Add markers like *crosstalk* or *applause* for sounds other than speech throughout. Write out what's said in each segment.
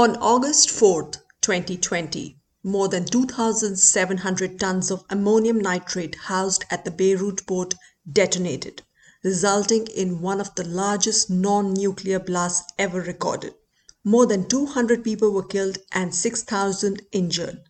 On August 4, 2020, more than 2,700 tons of ammonium nitrate housed at the Beirut port detonated, resulting in one of the largest non nuclear blasts ever recorded. More than 200 people were killed and 6,000 injured.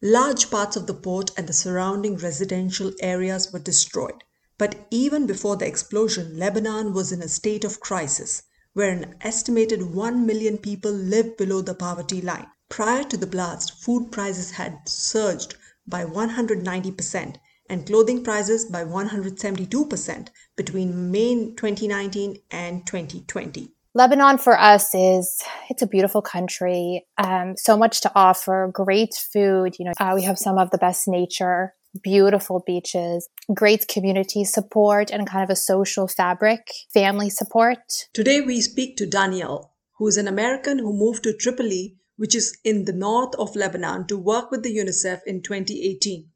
Large parts of the port and the surrounding residential areas were destroyed. But even before the explosion, Lebanon was in a state of crisis where an estimated 1 million people live below the poverty line. Prior to the blast, food prices had surged by 190% and clothing prices by 172% between May 2019 and 2020. Lebanon for us is it's a beautiful country, um, so much to offer, great food. You know, uh, we have some of the best nature beautiful beaches, great community support, and kind of a social fabric, family support. Today, we speak to Danielle, who is an American who moved to Tripoli, which is in the north of Lebanon, to work with the UNICEF in 2018.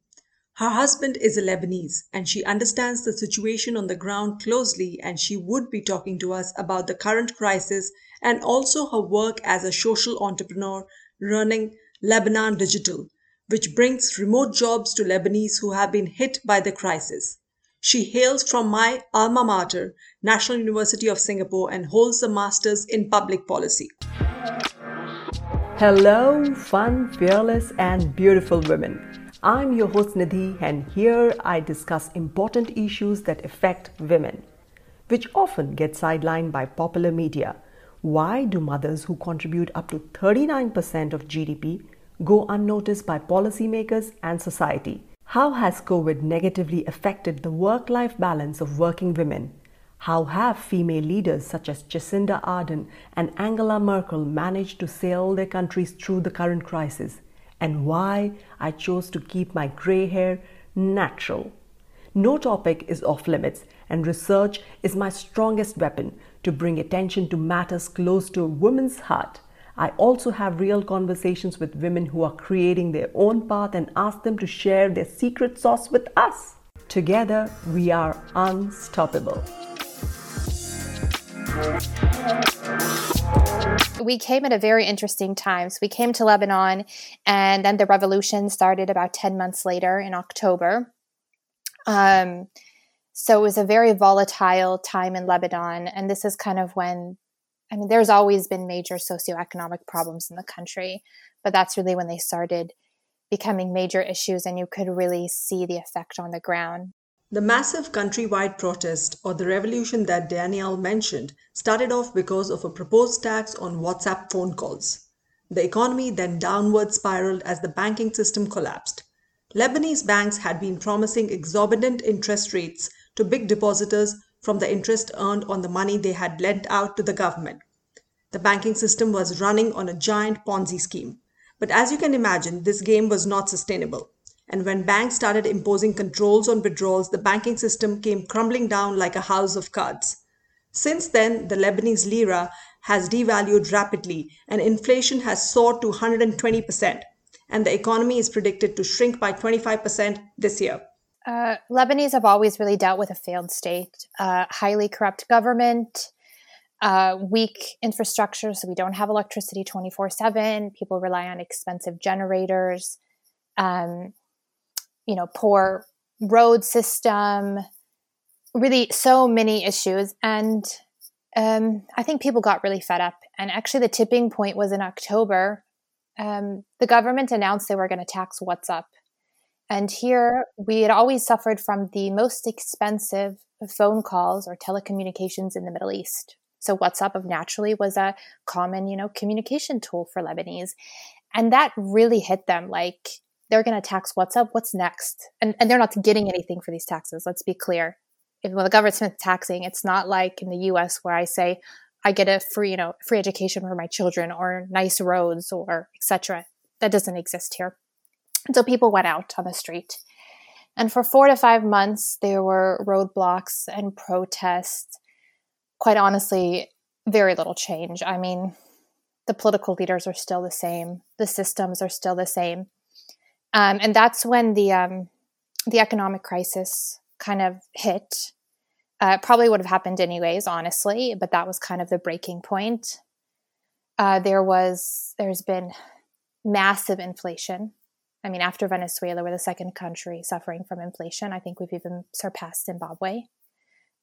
Her husband is a Lebanese and she understands the situation on the ground closely and she would be talking to us about the current crisis and also her work as a social entrepreneur running Lebanon Digital, which brings remote jobs to Lebanese who have been hit by the crisis. She hails from my alma mater, National University of Singapore, and holds a master's in public policy. Hello, fun, fearless, and beautiful women. I'm your host Nidhi, and here I discuss important issues that affect women, which often get sidelined by popular media. Why do mothers who contribute up to 39% of GDP go unnoticed by policymakers and society. How has COVID negatively affected the work life balance of working women? How have female leaders such as Jacinda Ardern and Angela Merkel managed to sail their countries through the current crisis? And why I chose to keep my grey hair natural. No topic is off limits, and research is my strongest weapon to bring attention to matters close to a woman's heart. I also have real conversations with women who are creating their own path and ask them to share their secret sauce with us. Together, we are unstoppable. We came at a very interesting time. So we came to Lebanon, and then the revolution started about 10 months later in October. Um, so it was a very volatile time in Lebanon. And this is kind of when I mean, there's always been major socioeconomic problems in the country, but that's really when they started becoming major issues and you could really see the effect on the ground. The massive countrywide protest, or the revolution that Danielle mentioned, started off because of a proposed tax on WhatsApp phone calls. The economy then downward spiraled as the banking system collapsed. Lebanese banks had been promising exorbitant interest rates to big depositors from the interest earned on the money they had lent out to the government. The banking system was running on a giant Ponzi scheme. But as you can imagine, this game was not sustainable. And when banks started imposing controls on withdrawals, the banking system came crumbling down like a house of cards. Since then, the Lebanese lira has devalued rapidly and inflation has soared to 120%, and the economy is predicted to shrink by 25% this year. Uh, Lebanese have always really dealt with a failed state, uh, highly corrupt government, uh, weak infrastructure. So we don't have electricity 24 7. People rely on expensive generators, um, you know, poor road system, really so many issues. And um, I think people got really fed up. And actually, the tipping point was in October. Um, the government announced they were going to tax WhatsApp and here we had always suffered from the most expensive phone calls or telecommunications in the Middle East. So WhatsApp of naturally was a common, you know, communication tool for Lebanese. And that really hit them like they're going to tax WhatsApp. What's next? And, and they're not getting anything for these taxes. Let's be clear. If when the government's taxing, it's not like in the US where I say, I get a free, you know, free education for my children or nice roads or etc. That doesn't exist here. So people went out on the street. And for four to five months, there were roadblocks and protests. Quite honestly, very little change. I mean, the political leaders are still the same, the systems are still the same. Um, and that's when the, um, the economic crisis kind of hit. Uh, probably would have happened anyways, honestly, but that was kind of the breaking point. uh, there was there's been massive inflation. I mean, after Venezuela, we're the second country suffering from inflation. I think we've even surpassed Zimbabwe.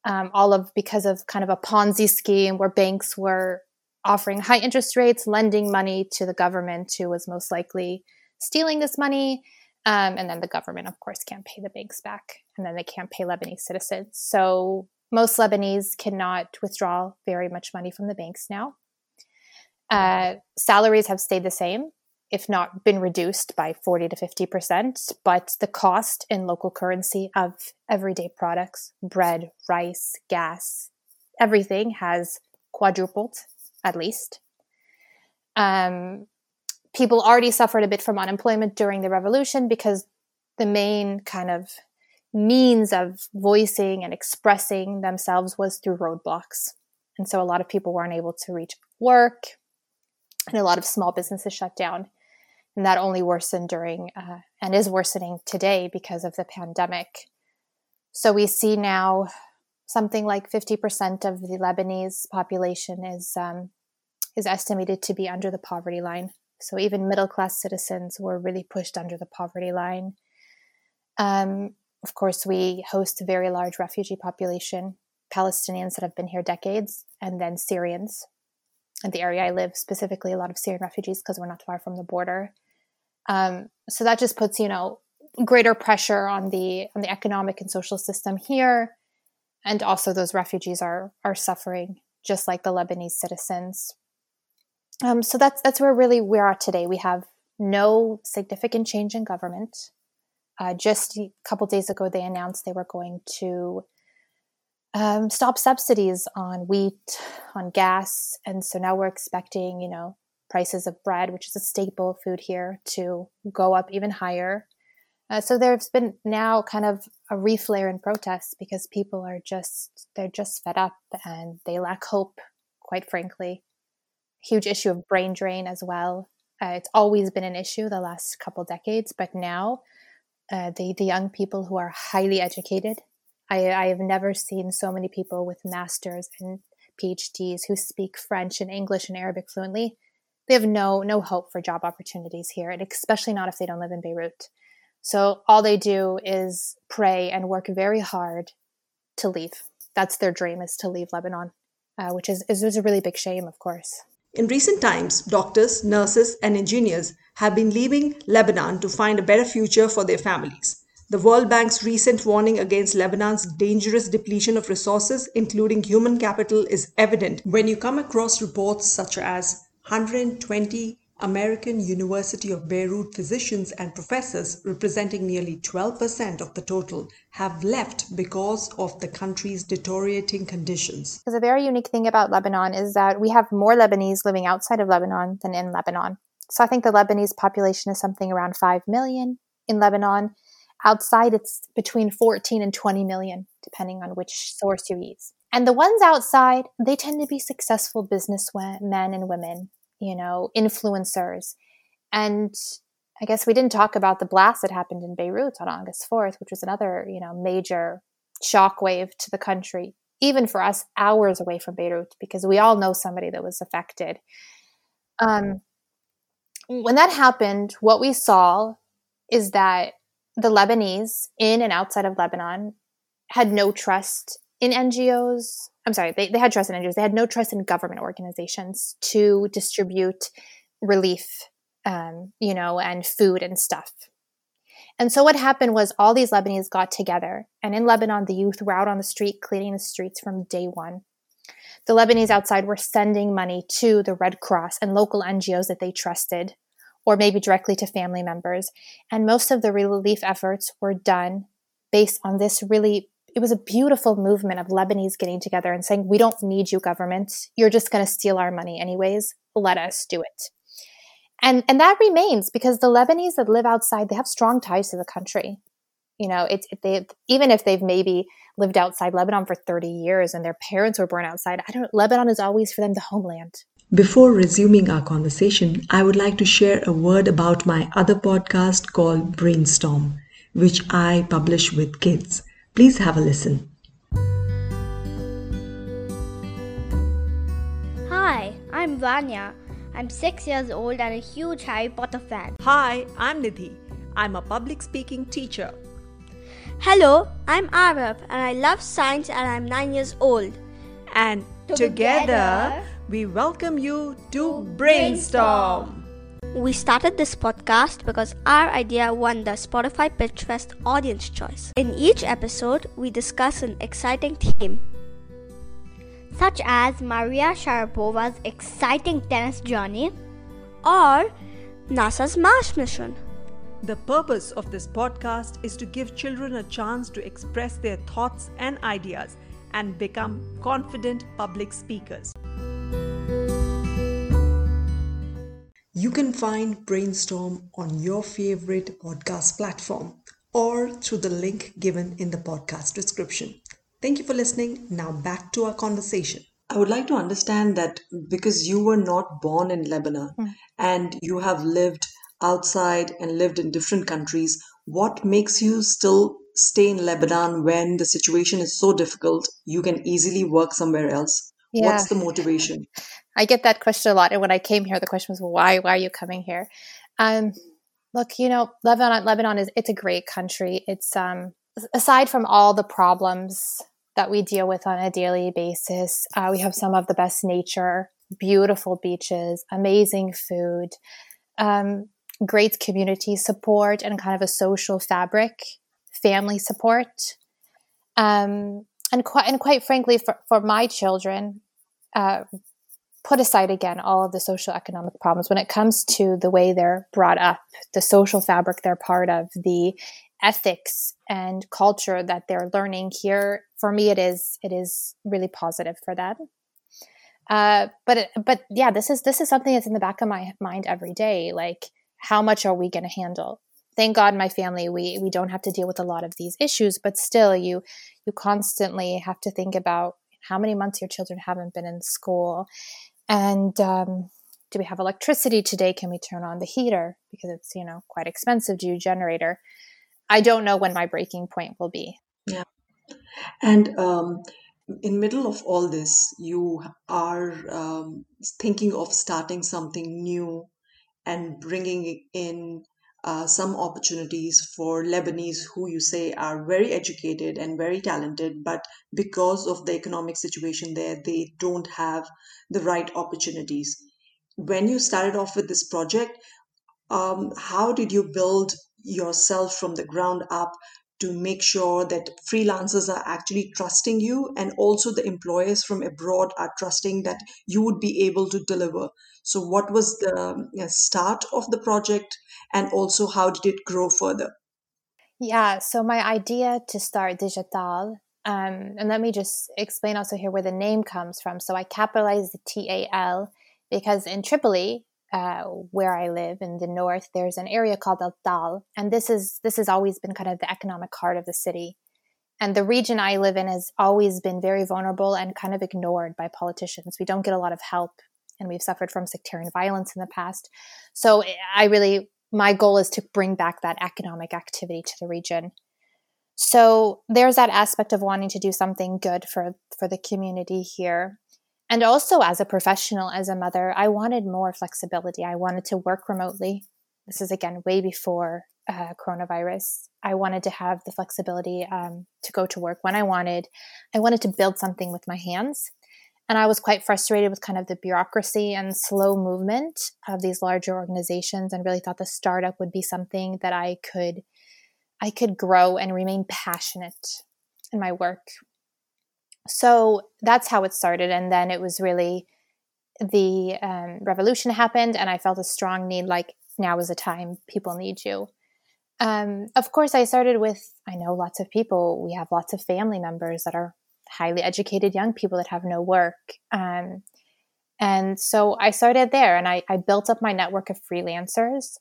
Um, all of because of kind of a Ponzi scheme where banks were offering high interest rates, lending money to the government who was most likely stealing this money. Um, and then the government, of course, can't pay the banks back. And then they can't pay Lebanese citizens. So most Lebanese cannot withdraw very much money from the banks now. Uh, salaries have stayed the same, if not been reduced by 40 to 50%, but the cost in local currency of everyday products, bread, rice, gas, everything has quadrupled at least. Um, people already suffered a bit from unemployment during the revolution because the main kind of means of voicing and expressing themselves was through roadblocks. And so a lot of people weren't able to reach work, and a lot of small businesses shut down. And that only worsened during uh, and is worsening today because of the pandemic. So we see now something like 50% of the Lebanese population is um, is estimated to be under the poverty line. So even middle class citizens were really pushed under the poverty line. Um, of course, we host a very large refugee population, Palestinians that have been here decades, and then Syrians. In the area I live, specifically a lot of Syrian refugees because we're not far from the border. Um, so that just puts, you know, greater pressure on the on the economic and social system here, and also those refugees are are suffering just like the Lebanese citizens. Um, so that's that's where really we're today. We have no significant change in government. Uh, just a couple days ago, they announced they were going to um, stop subsidies on wheat, on gas, and so now we're expecting, you know, prices of bread, which is a staple food here, to go up even higher. Uh, so there's been now kind of a reflare in protests because people are just they're just fed up and they lack hope, quite frankly. Huge issue of brain drain as well. Uh, it's always been an issue the last couple decades, but now uh, the the young people who are highly educated. I, I have never seen so many people with masters and PhDs who speak French and English and Arabic fluently. They have no no hope for job opportunities here, and especially not if they don't live in Beirut. So all they do is pray and work very hard to leave. That's their dream is to leave Lebanon, uh, which is, is, is a really big shame, of course. In recent times, doctors, nurses, and engineers have been leaving Lebanon to find a better future for their families. The World Bank's recent warning against Lebanon's dangerous depletion of resources, including human capital, is evident when you come across reports such as 120 American University of Beirut physicians and professors, representing nearly 12% of the total, have left because of the country's deteriorating conditions. The very unique thing about Lebanon is that we have more Lebanese living outside of Lebanon than in Lebanon. So I think the Lebanese population is something around 5 million in Lebanon. Outside, it's between 14 and 20 million, depending on which source you use. And the ones outside, they tend to be successful businessmen and women you know, influencers. And I guess we didn't talk about the blast that happened in Beirut on August 4th, which was another, you know, major shockwave to the country, even for us hours away from Beirut, because we all know somebody that was affected. Um, when that happened, what we saw is that the Lebanese in and outside of Lebanon had no trust in NGOs, I'm sorry, they, they had trust in NGOs. They had no trust in government organizations to distribute relief, um, you know, and food and stuff. And so what happened was all these Lebanese got together, and in Lebanon, the youth were out on the street cleaning the streets from day one. The Lebanese outside were sending money to the Red Cross and local NGOs that they trusted, or maybe directly to family members. And most of the relief efforts were done based on this really it was a beautiful movement of Lebanese getting together and saying, we don't need you, government. You're just going to steal our money anyways. Let us do it. And, and that remains because the Lebanese that live outside, they have strong ties to the country. You know, it's they even if they've maybe lived outside Lebanon for 30 years and their parents were born outside, I don't Lebanon is always for them the homeland. Before resuming our conversation, I would like to share a word about my other podcast called Brainstorm, which I publish with kids. Please have a listen. Hi, I'm Vanya. I'm six years old and a huge Harry Potter fan. Hi, I'm Nidhi. I'm a public speaking teacher. Hello, I'm Arav and I love science and I'm nine years old. And together, we welcome you to Brainstorm. We started this podcast because our idea won the Spotify Pitch Fest Audience Choice. In each episode, we discuss an exciting theme, such as Maria Sharapova's exciting tennis journey or NASA's Mars mission. The purpose of this podcast is to give children a chance to express their thoughts and ideas and become confident public speakers. You can find Brainstorm on your favorite podcast platform or through the link given in the podcast description. Thank you for listening. Now back to our conversation. I would like to understand that because you were not born in Lebanon Mm. and you have lived outside and lived in different countries, what makes you still stay in Lebanon when the situation is so difficult? You can easily work somewhere else. Yeah. What's the motivation? *laughs* I get that question a lot. And when I came here, the question was, why? Why are you coming here? Um, look, you know, Lebanon, Lebanon is it's a great country. It's um, aside from all the problems that we deal with on a daily basis, uh, we have some of the best nature, beautiful beaches, amazing food, um, great community support, and kind of a social fabric, family support. Um, and quite and quite frankly, for, for my children, uh, put aside again all of the social economic problems when it comes to the way they're brought up, the social fabric they're part of, the ethics and culture that they're learning here. For me, it is it is really positive for them. Uh, but but yeah, this is this is something that's in the back of my mind every day. Like, how much are we going to handle? Thank God, my family we we don't have to deal with a lot of these issues, but still, you you constantly have to think about how many months your children haven't been in school and um, do we have electricity today? Can we turn on the heater? Because it's you know quite expensive to generator. I don't know when my breaking point will be. Yeah. And um, in middle of all this, you are um, thinking of starting something new and bringing in uh, some opportunities for Lebanese who you say are very educated and very talented, but because of the economic situation there, they don't have the right opportunities. When you started off with this project, um, how did you build yourself from the ground up to make sure that freelancers are actually trusting you and also the employers from abroad are trusting that you would be able to deliver. So what was the um, start of the project and also how did it grow further? Yeah so my idea to start digital um, and let me just explain also here where the name comes from. So i capitalized the t-a-l because in tripoli uh, where I live in the north, there's an area called Al Tal, and this is this has always been kind of the economic heart of the city. And the region I live in has always been very vulnerable and kind of ignored by politicians. We don't get a lot of help, and we've suffered from sectarian violence in the past. So I really, my goal is to bring back that economic activity to the region. So there's that aspect of wanting to do something good for for the community here and also as a professional as a mother i wanted more flexibility. I wanted to work remotely. This is again way before uh, coronavirus. I wanted to have the flexibility um, to go to work when i wanted. I wanted to build something with my hands. And i was quite frustrated with kind of the bureaucracy and slow movement of these larger organizations and really thought the startup would be something that i could i could grow and remain passionate in my work so that's how it started and then it was really the um, revolution happened and i felt a strong need like now is the time people need you. Um, of course i started with i know lots of people we have lots of family members that are highly educated young people that have no work um, and so i started there and I, I, built up my network of freelancers.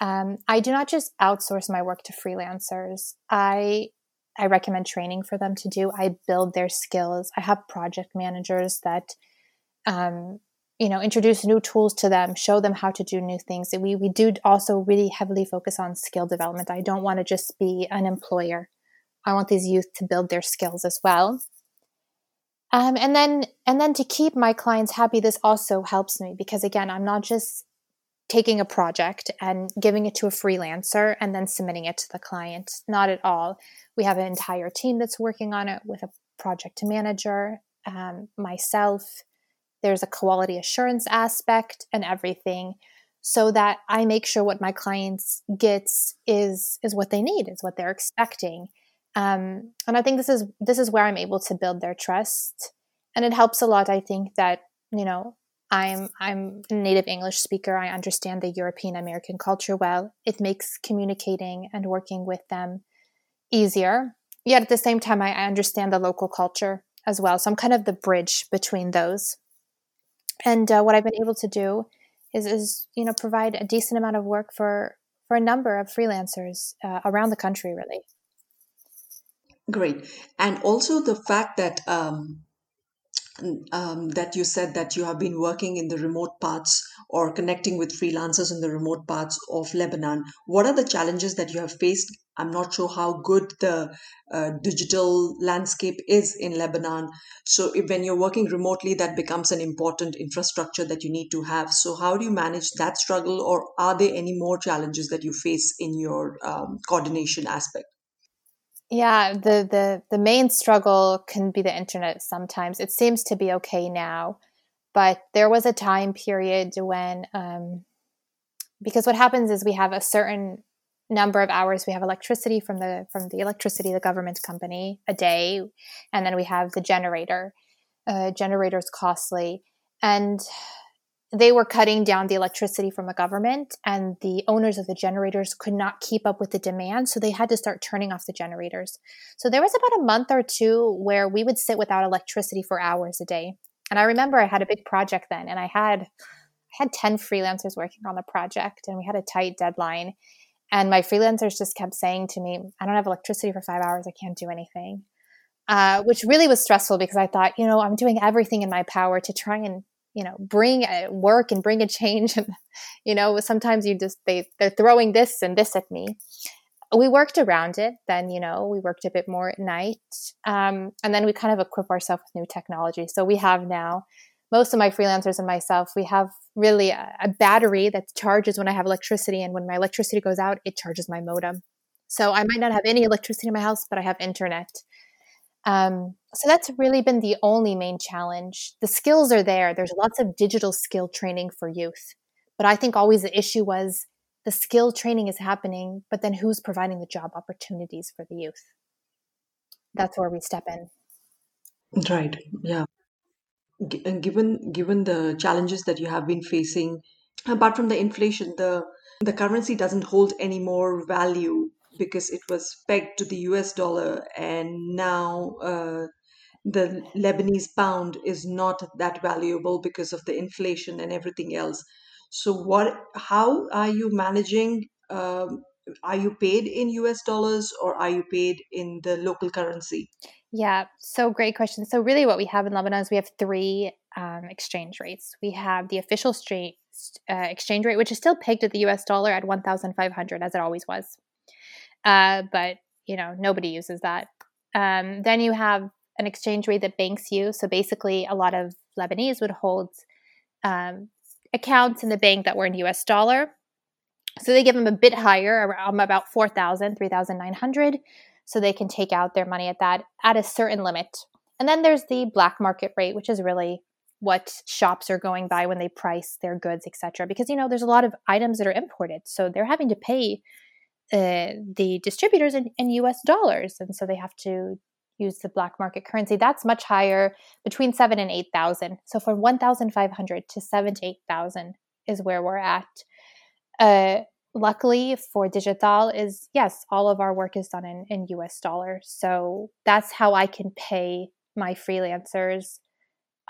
Um, i do not just outsource my work to freelancers. I I recommend training for them to do. I build their skills. I have project managers that, um, you know, introduce new tools to them, show them how to do new things. We we do also really heavily focus on skill development. I don't want to just be an employer. I want these youth to build their skills as well. Um, and then and then to keep my clients happy, this also helps me because again, I'm not just taking a project and giving it to a freelancer and then submitting it to the client. Not at all. We have an entire team that's working on it with a project manager, um, myself. There's a quality assurance aspect and everything so that I make sure what my clients gets is is what they need, is what they're expecting. Um, and I think this is this is where I'm able to build their trust, and it helps a lot. I think that you know I'm I'm a native English speaker. I understand the European American culture well. It makes communicating and working with them easier. Yet at the same time, I, I understand the local culture as well. So I'm kind of the bridge between those. And uh, what I've been able to do is is you know provide a decent amount of work for for a number of freelancers uh, around the country really great and also the fact that um, um, that you said that you have been working in the remote parts or connecting with freelancers in the remote parts of Lebanon. What are the challenges that you have faced? I'm not sure how good the uh, digital landscape is in Lebanon. So, if, when you're working remotely, that becomes an important infrastructure that you need to have. So, how do you manage that struggle, or are there any more challenges that you face in your um, coordination aspect? Yeah, the, the the main struggle can be the internet sometimes. It seems to be okay now, but there was a time period when um, because what happens is we have a certain number of hours we have electricity from the from the electricity the government company a day and then we have the generator uh, generators costly and they were cutting down the electricity from the government and the owners of the generators could not keep up with the demand so they had to start turning off the generators. So there was about a month or two where we would sit without electricity for hours a day. And i remember i had a big project then and i had i had 10 freelancers working on the project and we had a tight deadline. And my freelancers just kept saying to me i don't have electricity for five hours i can't do anything. Uh, which really was stressful because i thought you know i'm doing everything in my power to try and you know bring a work and bring a change *laughs* and you know sometimes you just they they're throwing this and this at me. We worked around it then you know we worked a bit more at night um, and then we kind of equip ourselves with new technology. So we have now most of my freelancers and myself we have really a, a battery that charges when i have electricity and when my electricity goes out it charges my modem. So i might not have any electricity in my house but i have internet um, so that's really been the only main challenge. The skills are there. There's lots of digital skill training for youth. But I think always the issue was the skill training is happening, but then who's providing the job opportunities for the youth? That's where we step in. Right. Yeah. G- given given the challenges that you have been facing, apart from the inflation, the the currency doesn't hold any more value because it was pegged to the US dollar, and now uh, the Lebanese pound is not that valuable because of the inflation and everything else. So, what? How are you managing? Um, are you paid in US dollars or are you paid in the local currency? Yeah, so great question. So, really, what we have in Lebanon is we have three um, exchange rates. We have the official uh, exchange rate, which is still pegged at the US dollar at 1,500, as it always was uh, but you know nobody uses that. Um, then you have an exchange rate that banks use. So basically, a lot of Lebanese would hold um, accounts in the bank that were in U.S. dollar. So they give them a bit higher, around about 4,000, 3,900. So they can take out their money at that at a certain limit. And then there's the black market rate, which is really what shops are going by when they price their goods, etc. Because you know there's a lot of items that are imported, so they're having to pay uh, the distributors in, in US dollars. And so they have to use the black market currency. That's much higher, between seven and 8,000. So from 1,500 to seven to 8,000 is where we're at. Uh, luckily for digital is yes all of our work is done in, in us dollars so that's how i can pay my freelancers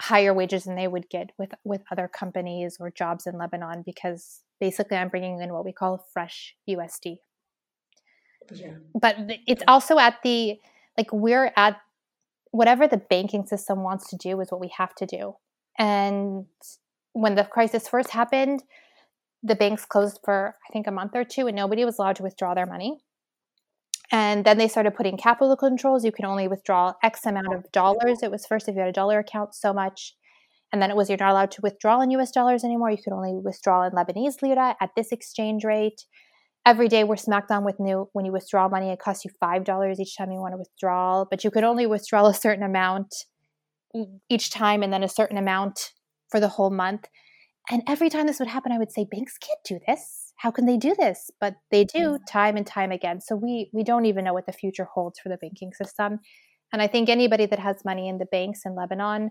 higher wages than they would get with with other companies or jobs in lebanon because basically i'm bringing in what we call fresh usd yeah. But it's also at the like we're at whatever the banking system wants to do is what we have to do. And when the crisis first happened, the banks closed for I think a month or two and nobody was allowed to withdraw their money. and then they started putting capital controls. You can only withdraw X amount of dollars. It was first if you had a dollar account, so much. And then it was you're not allowed to withdraw in US dollars anymore. You could only withdraw in Lebanese lira at this exchange rate. Every day we're smacked on with new when you withdraw money, it costs you five dollars each time you want to withdraw, but you could only withdraw *laughs* a certain amount each time and then a certain amount for the whole month. And every time this would happen, I would say, banks can't do this. How can they do this? But they do mm-hmm. time and time again. So we we don't even know what the future holds for the banking system. And I think anybody that has money in the banks in Lebanon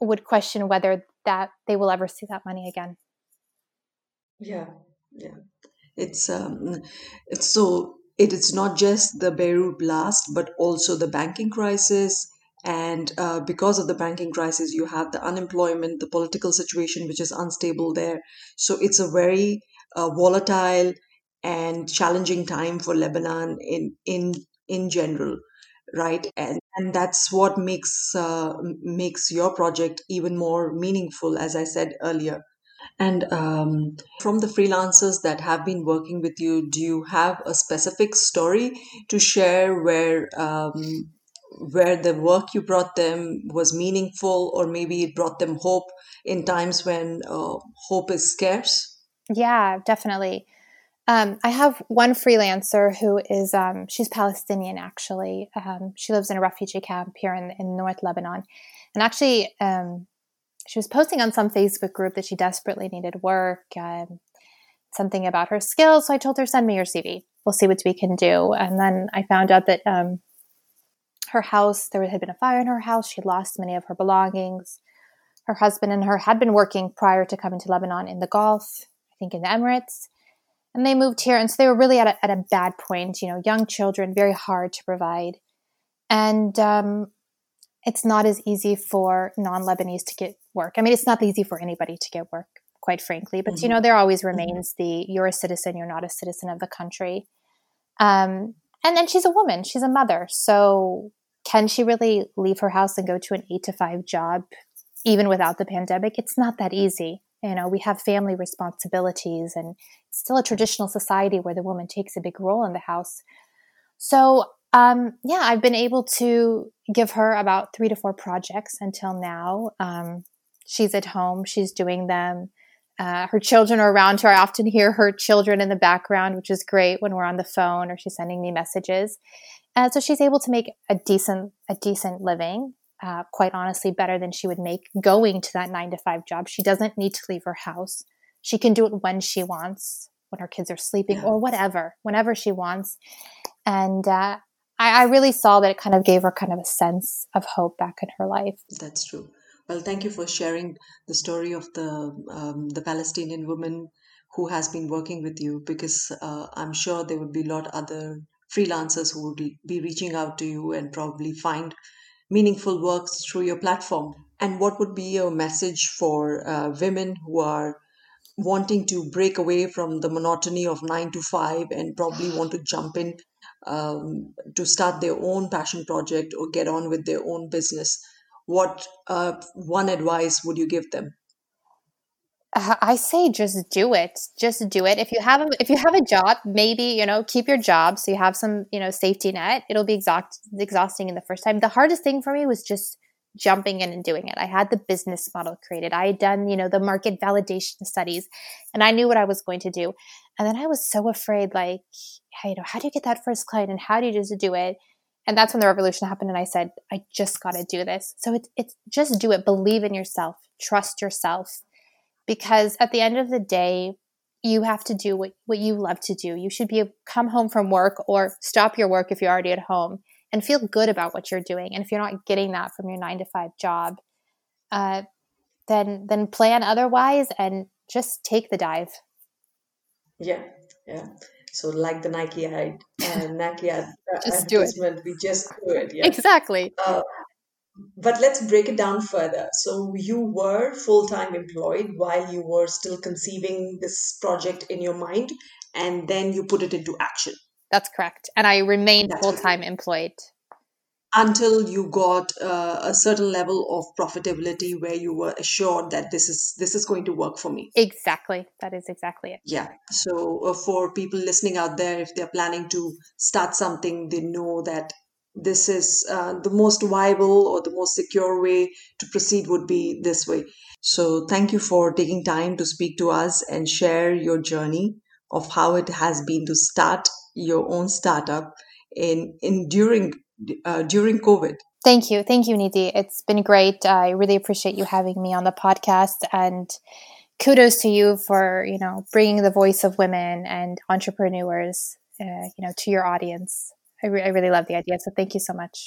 would question whether that they will ever see that money again. Yeah, yeah. It's um, so it is not just the Beirut blast, but also the banking crisis. And uh, because of the banking crisis, you have the unemployment, the political situation, which is unstable there. So it's a very uh, volatile and challenging time for Lebanon in in in general, right? And and that's what makes uh, makes your project even more meaningful, as I said earlier. And um, from the freelancers that have been working with you, do you have a specific story to share where um, where the work you brought them was meaningful, or maybe it brought them hope in times when uh, hope is scarce? Yeah, definitely. Um, I have one freelancer who is um, she's Palestinian actually. Um, she lives in a refugee camp here in, in North Lebanon, and actually um, she was posting on some Facebook group that she desperately needed work, um, something about her skills. So I told her, send me your CV. We'll see what we can do. And then I found out that um, her house, there had been a fire in her house. She lost many of her belongings. Her husband and her had been working prior to coming to Lebanon in the Gulf, I think in the Emirates. And they moved here. And so they were really at a, at a bad point, you know, young children, very hard to provide. And um, it's not as easy for non Lebanese to get work. I mean, it's not easy for anybody to get work, quite frankly. But mm-hmm. you know, there always mm-hmm. remains the you're a citizen, you're not a citizen of the country. Um, and then she's a woman, she's a mother. So can she really leave her house and go to an eight to five job, even without the pandemic? It's not that easy. You know, we have family responsibilities, and it's still a traditional society where the woman takes a big role in the house. So um, yeah, I've been able to give her about three to four projects until now. Um, she's at home, she's doing them. Uh, her children are around her. I often hear her children in the background, which is great when we're on the phone or she's sending me messages. Uh, so she's able to make a decent a decent living. Uh, quite honestly, better than she would make going to that nine to five job. She doesn't need to leave her house. She can do it when she wants, when her kids are sleeping, yeah. or whatever, whenever she wants. And uh, I, I really saw that it kind of gave her kind of a sense of hope back in her life. That's true. Well, thank you for sharing the story of the um, the Palestinian woman who has been working with you, because uh, I'm sure there would be a lot other freelancers who would be reaching out to you and probably find meaningful works through your platform. And what would be your message for uh, women who are wanting to break away from the monotony of nine to five and probably want to jump in um, to start their own passion project or get on with their own business, what uh, one advice would you give them? Uh, I say just do it. Just do it. If you have a, if you have a job, maybe you know keep your job so you have some you know safety net. It'll be exhaust, exhausting in the first time. The hardest thing for me was just jumping in and doing it. I had the business model created. I had done, you know, the market validation studies and I knew what I was going to do. And then I was so afraid, like, you know, how do you get that first client and how do you just do it? And that's when the revolution happened. And I said, I just got to do this. So it's, it's just do it. Believe in yourself. Trust yourself. Because at the end of the day, you have to do what, what you love to do. You should be come home from work or stop your work if you're already at home and feel good about what you're doing. And if you're not getting that from your nine to five job, uh, then then plan otherwise and just take the dive. Yeah, yeah. So like the Nike ad, uh, Nike ad, *laughs* just do it. We just do it. Yeah. Exactly. Uh, but let's break it down further. So you were full time employed while you were still conceiving this project in your mind, and then you put it into action. That's correct. And I remained full time employed. Until you got uh, a certain level of profitability where you were assured that this is this is going to work for me. Exactly. That is exactly it. Yeah. So uh, for people listening out there if they're planning to start something they know that this is uh, the most viable or the most secure way to proceed would be this way. So thank you for taking time to speak to us and share your journey of how it has been to start your own startup in in during uh, during COVID. Thank you. Thank you, Nidhi. It's been great. I really appreciate you having me on the podcast and kudos to you for, you know, bringing the voice of women and entrepreneurs, uh, you know, to your audience. I, re- I really love the idea. So thank you so much.